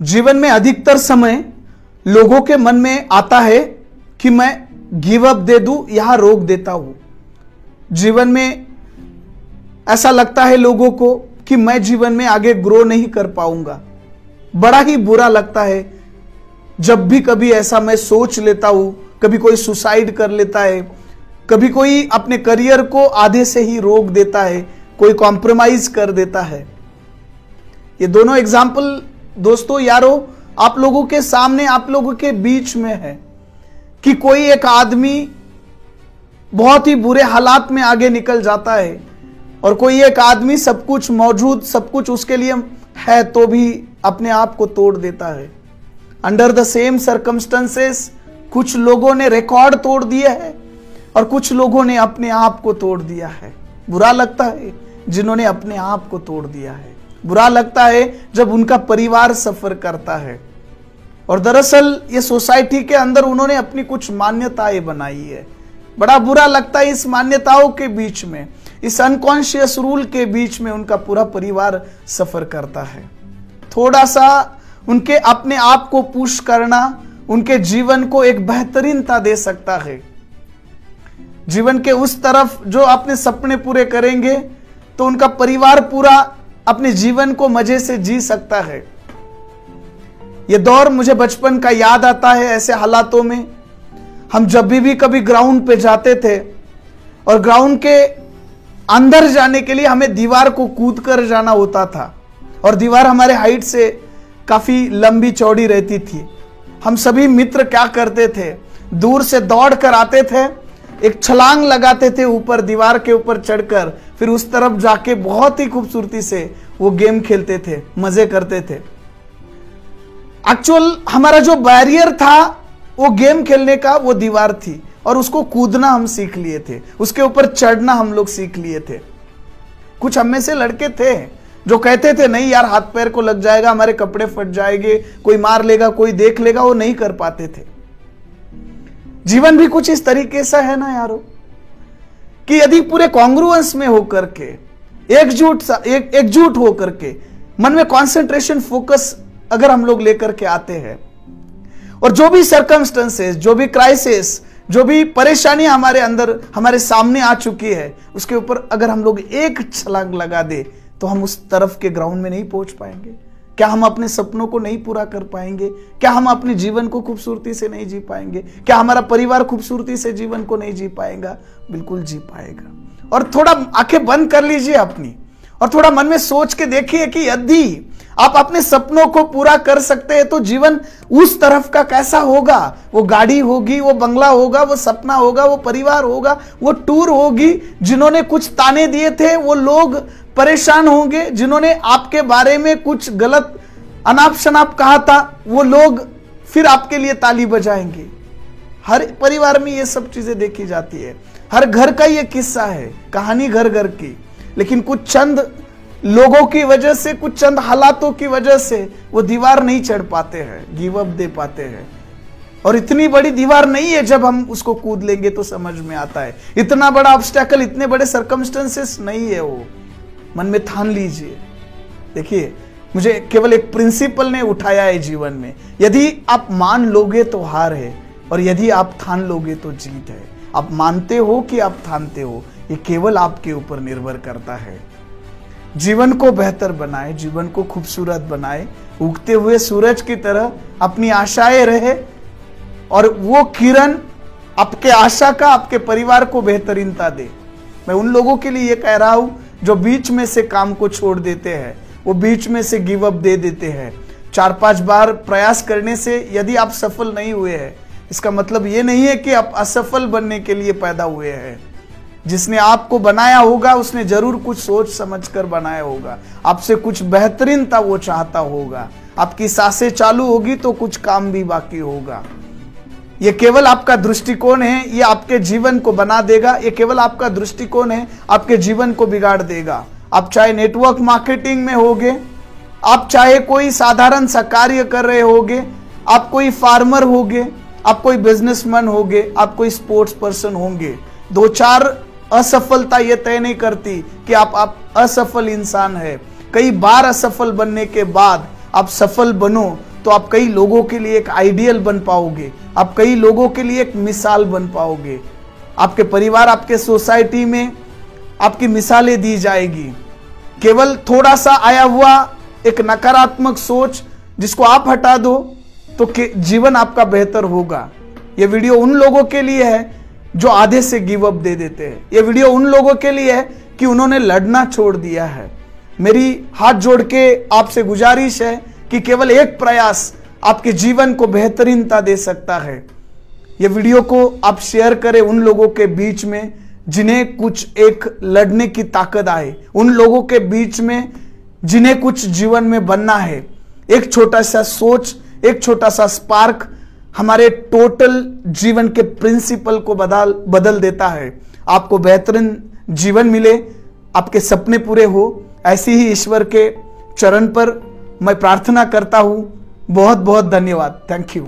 जीवन में अधिकतर समय लोगों के मन में आता है कि मैं गिव अप दे दूँ यहाँ रोक देता हूँ। जीवन में ऐसा लगता है लोगों को कि मैं जीवन में आगे ग्रो नहीं कर पाऊँगा। बड़ा ही बुरा लगता है जब भी कभी ऐसा मैं सोच लेता हूँ, कभी कोई सुसाइड कर लेता है, कभी कोई अपने करियर को आधे से ही रोक देता है, कोई कॉम्प्रोमाइज कर देता है। ये दोनों एग्ज़ाम्पल दोस्तों, यारो, आप लोगों के सामने, आप लोगों के बीच में है कि कोई एक आदमी बहुत ही बुरे हालात में आगे निकल जाता है और कोई एक आदमी सब कुछ मौजूद, सब कुछ उसके लिए है तो भी अपने आप को तोड़ देता है। अंडर द सेम सरकमस्टेंसेस कुछ लोगों ने रिकॉर्ड तोड़ दिया है और कुछ लोगों ने अपने आप को तोड़ दिया है। बुरा लगता है जिन्होंने अपने आप को तोड़ दिया है। बुरा लगता है जब उनका परिवार सफ़र करता है। और दरअसल ये सोसाइटी के अंदर उन्होंने अपनी कुछ मान्यताएँ बनाई है। बड़ा बुरा लगता है इस मान्यताओं के बीच में, इस अनकॉन्शियस रूल के बीच में उनका पूरा परिवार सफ़र करता है। थोड़ा सा उनके अपने आप को पुश करना उनके जीवन को एक बेहतरीनता दे सकता है। जीवन के उस तरफ़ जो अपने सपने पूरे करेंगे तो उनका परिवार पूरा अपने जीवन को मज़े से जी सकता है। यह दौर मुझे बचपन का याद आता है ऐसे हालातों में। हम जब भी भी कभी ग्राउंड पे जाते थे और ग्राउंड के अंदर जाने के लिए हमें दीवार को कूद कर जाना होता था और दीवार हमारे हाइट से काफ़ी लंबी चौड़ी रहती थी। हम सभी मित्र क्या करते थे? दूर से दौड़ कर आते थे एक छलांग लगाते थे ऊपर, दीवार के ऊपर चढ़कर। फिर उस तरफ़ जाके बहुत ही खूबसूरती से वो गेम खेलते थे, मज़े करते थे। एक्चुअल हमारा जो बैरियर था, वो गेम खेलने का वो दीवार थी और उसको कूदना हम सीख लिए थे। उसके ऊपर चढ़ना हम लोग सीख लिए थे। कुछ हम से लड़के थे जो कहते थे, नहीं यार हाथ पैर को लग जाएगा, हमारे कपड़े फट जाएँगे, कोई मार लेगा, कोई देख लेगा, वो नहीं कर पाते थे। जीवन भी कुछ इस तरीके से है ना यारो? कि यदि पूरे कॉन्ग्रुएंस में होकर के, एकजुट एक, एकजुट होकर के, मन में कंसंट्रेशन फोकस अगर हम लोग लेकर के आते हैं, और जो भी सरकमस्टेंसेस जो भी क्राइसिस जो भी परेशानी हमारे अंदर, हमारे सामने आ चुकी है, उसके ऊपर अगर हम लोग एक छलांग लगा दे तो हम उस तरफ़ के ग्राउंड में नहीं पहुँच पाएँगे। क्या हम अपने सपनों को नहीं पूरा कर पाएँगे? क्या हम अपने जीवन को खूबसूरती से नहीं जी पाएँगे? क्या हमारा परिवार खूबसूरती से जीवन को नहीं जी पाएगा? बिल्कुल जी पाएगा। और थोड़ा आँखें बंद कर लीजिए अपनी। और थोड़ा मन में सोच के देखिए कि यदि आप अपने सपनों को पूरा कर सकते हैं तो जीवन उस तरफ़ का कैसा होगा? वो गाड़ी होगी, वो बंगला होगा, वो सपना होगा, वो परिवार होगा, वो टूर होगी, जिन्होंने कुछ ताने दिए थे, वो लोग परेशान होंगे, जिन्होंने आपके बारे में कुछ गलत अनाप शनाप कहा था, वो लोग फिर आपके लिए ताली बजाएँगे। हर परिवार में ये सब चीज़ें देखी जाती है। हर घर का ये किस्सा है, कहानी घर घर की। लेकिन कुछ चंद लोगों की वजह से, कुछ चंद हालातों की वजह से वो दीवार नहीं चढ़ पाते हैं, गिव अप दे पाते हैं। और इतनी बड़ी दीवार नहीं है, जब हम उसको कूद लेंगे तो समझ में आता है। इतना बड़ा ऑब्स्टेकल इतने बड़े सरकमस्टेंसेस नहीं है वो। मन में ठान लीजिए। देखिए, मुझे केवल एक प्रिंसिपल ने उठाया है जीवन में। यदि आप मान लोगे तो हार है, और यदि आप ठान लोगे तो जीत है। आप मानते हो कि आप ठानते हो, ये केवल आपके ऊपर निर्भर करता है। जीवन को बेहतर बनाए, जीवन को खूबसूरत बनाए, उगते हुए सूरज की तरह अपनी आशाएँ रहे, और वो किरण आपके आशा का, आपके परिवार को बेहतरीनता दे। मैं उन लोगों के लिए ये कह रहा हूँ जो बीच में से काम को छोड़ देते हैं, वो बीच में से गिव अप दे देते हैं। चार पाँच बार प्रयास करने से यदि आप सफल नहीं हुए हैं, इसका मतलब ये नहीं है कि आप असफल बनने के लिए पैदा हुए हैं। जिसने आपको बनाया होगा, उसने ज़रूर कुछ सोच समझ कर बनाया होगा। आपसे कुछ बेहतरीन था, वो चाहता होगा। आपकी साँसें चालू होगी तो कुछ काम भी बाकी होगा। ये केवल आपका दृष्टिकोण है, ये आपके जीवन को बना देगा, ये केवल आपका दृष्टिकोण है, आपके जीवन को बिगाड़ देगा। आप चाहे नेटवर्क मार्केटिंग में होगे, आप चाहे कोई साधारण सा कार्य कर रहे होगे, आप कोई फार्मर होगे, आप कोई बिजनेसमैन होगे, आप कोई स्पोर्ट्स पर्सन होंगे। दो चार असफलता ये तय नहीं करती कि आप आप असफल इंसान है। कई बार असफल बनने के बाद आप सफल बनो तो आप कई लोगों के लिए एक आइडियल बन पाओगे। आप कई लोगों के लिए एक मिसाल बन पाओगे। आपके परिवार, आपके सोसाइटी में आपकी मिसालें दी जाएगी। केवल थोड़ा सा आया हुआ एक नकारात्मक सोच जिसको आप हटा दो तो जीवन आपका बेहतर होगा। यह वीडियो उन लोगों के लिए है जो आधे से गिव अप दे देते हैं। यह वीडियो उन लोगों के लिए है कि उन्होंने लड़ना छोड़ दिया है। मेरी हाथ जोड़ के आपसे गुजारिश है कि केवल एक प्रयास आपके जीवन को बेहतरीनता दे सकता है। यह वीडियो को आप शेयर करें उन लोगों के बीच में जिन्हें कुछ एक लड़ने की ताकत आए। उन लोगों के बीच में जिन्हें कुछ जीवन में बनना है। एक छोटा सा सोच, एक छोटा सा स्पार्क हमारे टोटल जीवन के प्रिंसिपल को बदल बदल देता है। आपको बेहतरीन जीवन मिले, आपके सपने पूरे हो, ऐसी ही ईश्वर के चरण पर मैं प्रार्थना करता हूँ बहुत बहुत धन्यवाद। Thank you